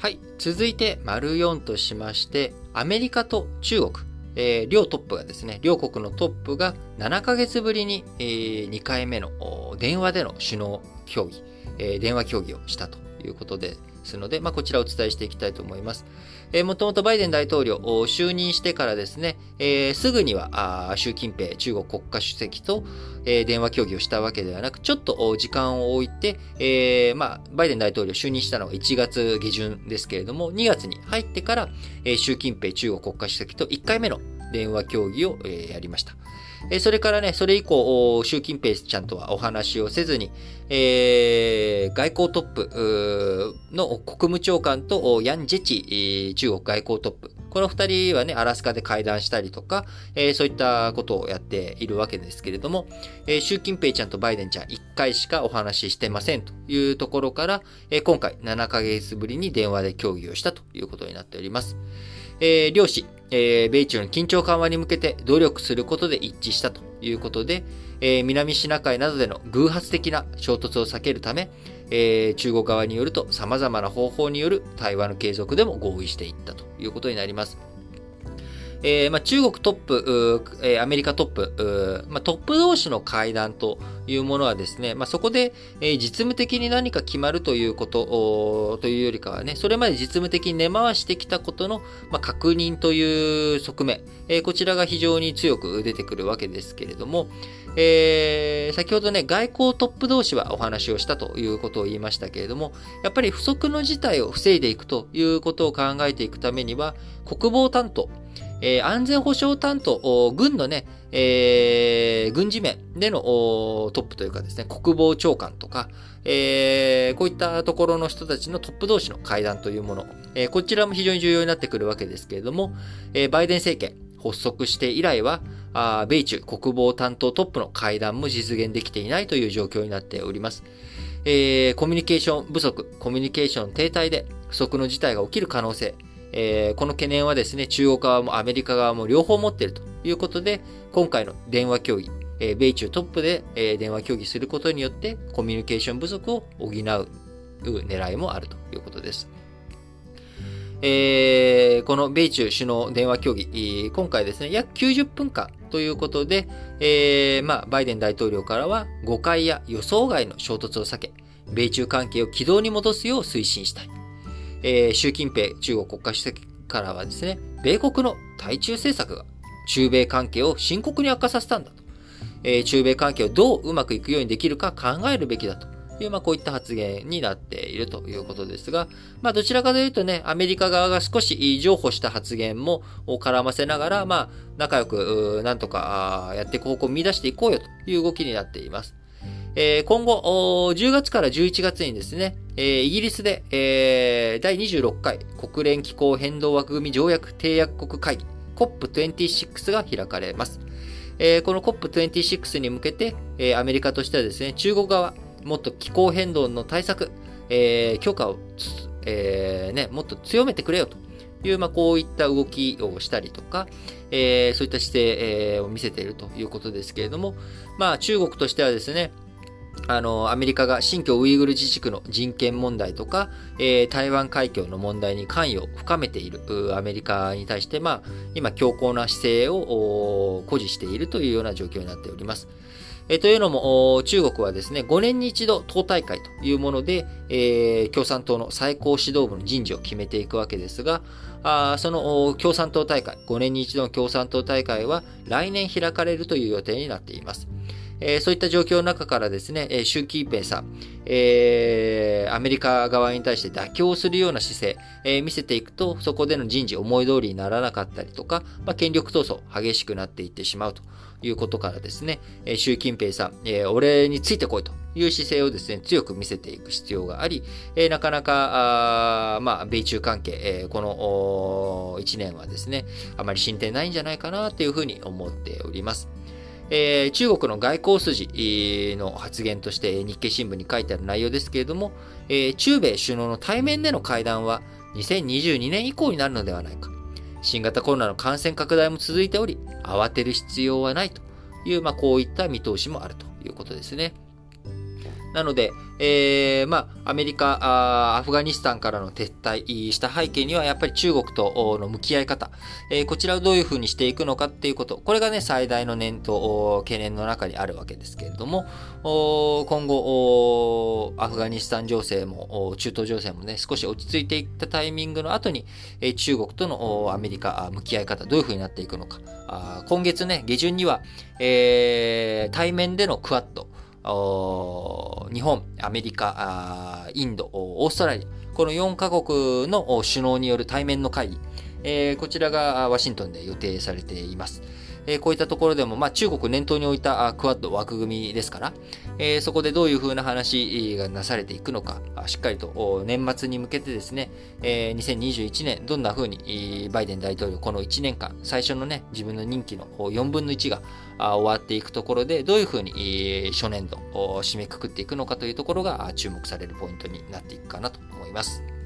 はい。続いて、丸4としまして、アメリカと中国、えー、両トップがですね、両国のトップが7ヶ月ぶりに、えー、2回目の電話での首脳協議、えー、電話協議をしたということですので、まあ、こちらをお伝えしていきたいと思います。えー、もともとバイデン大統領、就任してからですね、えー、すぐには、習近平中国国家主席と、えー、電話協議をしたわけではなく、ちょっと時間を置いて、えー、まあ、バイデン大統領就任したのは1月下旬ですけれども、2月に入ってから、えー、習近平中国国家主席と1回目の電話協議を、やりました。それからね、それ以降、習近平ちゃんとはお話をせずに、えー、外交トップの国務長官とヤン・ジェチ中国外交トップ。この二人はね、アラスカで会談したりとか、えー、そういったことをやっているわけですけれども、えー、習近平ちゃんとバイデンちゃん一回しかお話ししてませんというところから、え、今回7ヶ月ぶりに電話で協議をしたということになっております。えー、両氏、えー、米中の緊張緩和に向けて努力することで一致したということで、えー、南シナ海などでの偶発的な衝突を避けるため、えー、中国側によると様々な方法による対話の継続でも合意していったということになります。えーまあ、中国トップ、えー、アメリカトップ、まあ、トップ同士の会談というものはですね、まあ、そこで、えー、実務的に何か決まるということというよりかはね、それまで実務的に根回してきたことの、まあ、確認という側面、えー、こちらが非常に強く出てくるわけですけれども、えー、先ほどね、外交トップ同士はお話をしたということを言いましたけれども、やっぱり不測の事態を防いでいくということを考えていくためには、国防担当、えー、安全保障担当、軍のね、えー、軍事面でのトップというかですね、国防長官とか、えー、こういったところの人たちのトップ同士の会談というもの、え、こちらも非常に重要になってくるわけですけれども、え、バイデン政権発足して以来は、あ米中国防担当トップの会談も実現できていないという状況になっております。えー、コミュニケーション不足、コミュニケーション停滞で不測の事態が起きる可能性、えー、この懸念はですね、中国側もアメリカ側も両方持っているということで、今回の電話協議、えー、米中トップで、えー、電話協議することによって、コミュニケーション不足を補う狙いもあるということです。えー、この米中首脳電話協議、今回ですね、約90分間ということで、えー、まあ、バイデン大統領からは誤解や予想外の衝突を避け、米中関係を軌道に戻すよう推進したい。えー、習近平中国国家主席からはですね、米国の対中政策が中米関係を深刻に悪化させたんだと。えー、中米関係をどううまくいくようにできるか考えるべきだという、まあ、こういった発言になっているということですが、まあ、どちらかというとね、アメリカ側が少し譲歩した発言も絡ませながら、まあ、仲良く、なんとかやっていく方向を見出していこうよという動きになっています。えー、今後、10月から11月にですね、えー、イギリスで、えー、第26回国連気候変動枠組み条約締約国会議 COP26 が開かれます。えー、この COP26 に向けて、えー、アメリカとしてはですね、中国側、もっと気候変動の対策、えー、許可を、えー、ね、もっと強めてくれよという、まあ、こういった動きをしたりとか、えー、そういった姿勢、えー、を見せているということですけれども、まあ、中国としてはですね、あの、アメリカが新疆ウイグル自治区の人権問題とか、えー、台湾海峡の問題に関与を深めているアメリカに対して、まあ、今強硬な姿勢を誇示しているというような状況になっております。えー、というのも、中国はですね、5年に一度党大会というもので、えー、共産党の最高指導部の人事を決めていくわけですが、あその共産党大会、5年に一度の共産党大会は来年開かれるという予定になっています。えー、そういった状況の中からですね、習近平さん、えー、アメリカ側に対して妥協するような姿勢、えー、見せていくと、そこでの人事思い通りにならなかったりとか、まあ、権力闘争激しくなっていってしまうということからですね、えー、習近平さん、えー、俺についてこいという姿勢をですね、強く見せていく必要があり、えー、なかなか、あまあ、米中関係、えー、この1年はですね、あまり進展ないんじゃないかなというふうに思っております。えー、中国の外交筋の発言として日経新聞に書いてある内容ですけれども、えー、中米首脳の対面での会談は2022年以降になるのではないか。新型コロナの感染拡大も続いており、慌てる必要はないという、まあ、こういった見通しもあるということですね。なので、えー、まあ、アメリカアフガニスタンからの撤退した背景には、やっぱり中国との向き合い方、えー、こちらをどういうふうにしていくのかっていうこと、これがね、最大の念と懸念の中にあるわけですけれども、今後、アフガニスタン情勢も、中東情勢もね、少し落ち着いていったタイミングの後に、え中国とのアメリカ向き合い方、どういうふうになっていくのか。今月ね、下旬には、えー、対面でのクワッド、日本、アメリカ、インド、オーストラリア、この4カ国の首脳による対面の会議、えー、こちらがワシントンで予定されています。え、こういったところでも、まあ、中国念頭に置いたクワッド枠組みですから、え、そこでどういうふうな話がなされていくのか、しっかりと年末に向けてですね、えー、2021年、どんなふうにバイデン大統領、この1年間、最初のね、自分の任期の4分の1が終わっていくところで、どういうふうに初年度を締めくくっていくのかというところが注目されるポイントになっていくかなと思います。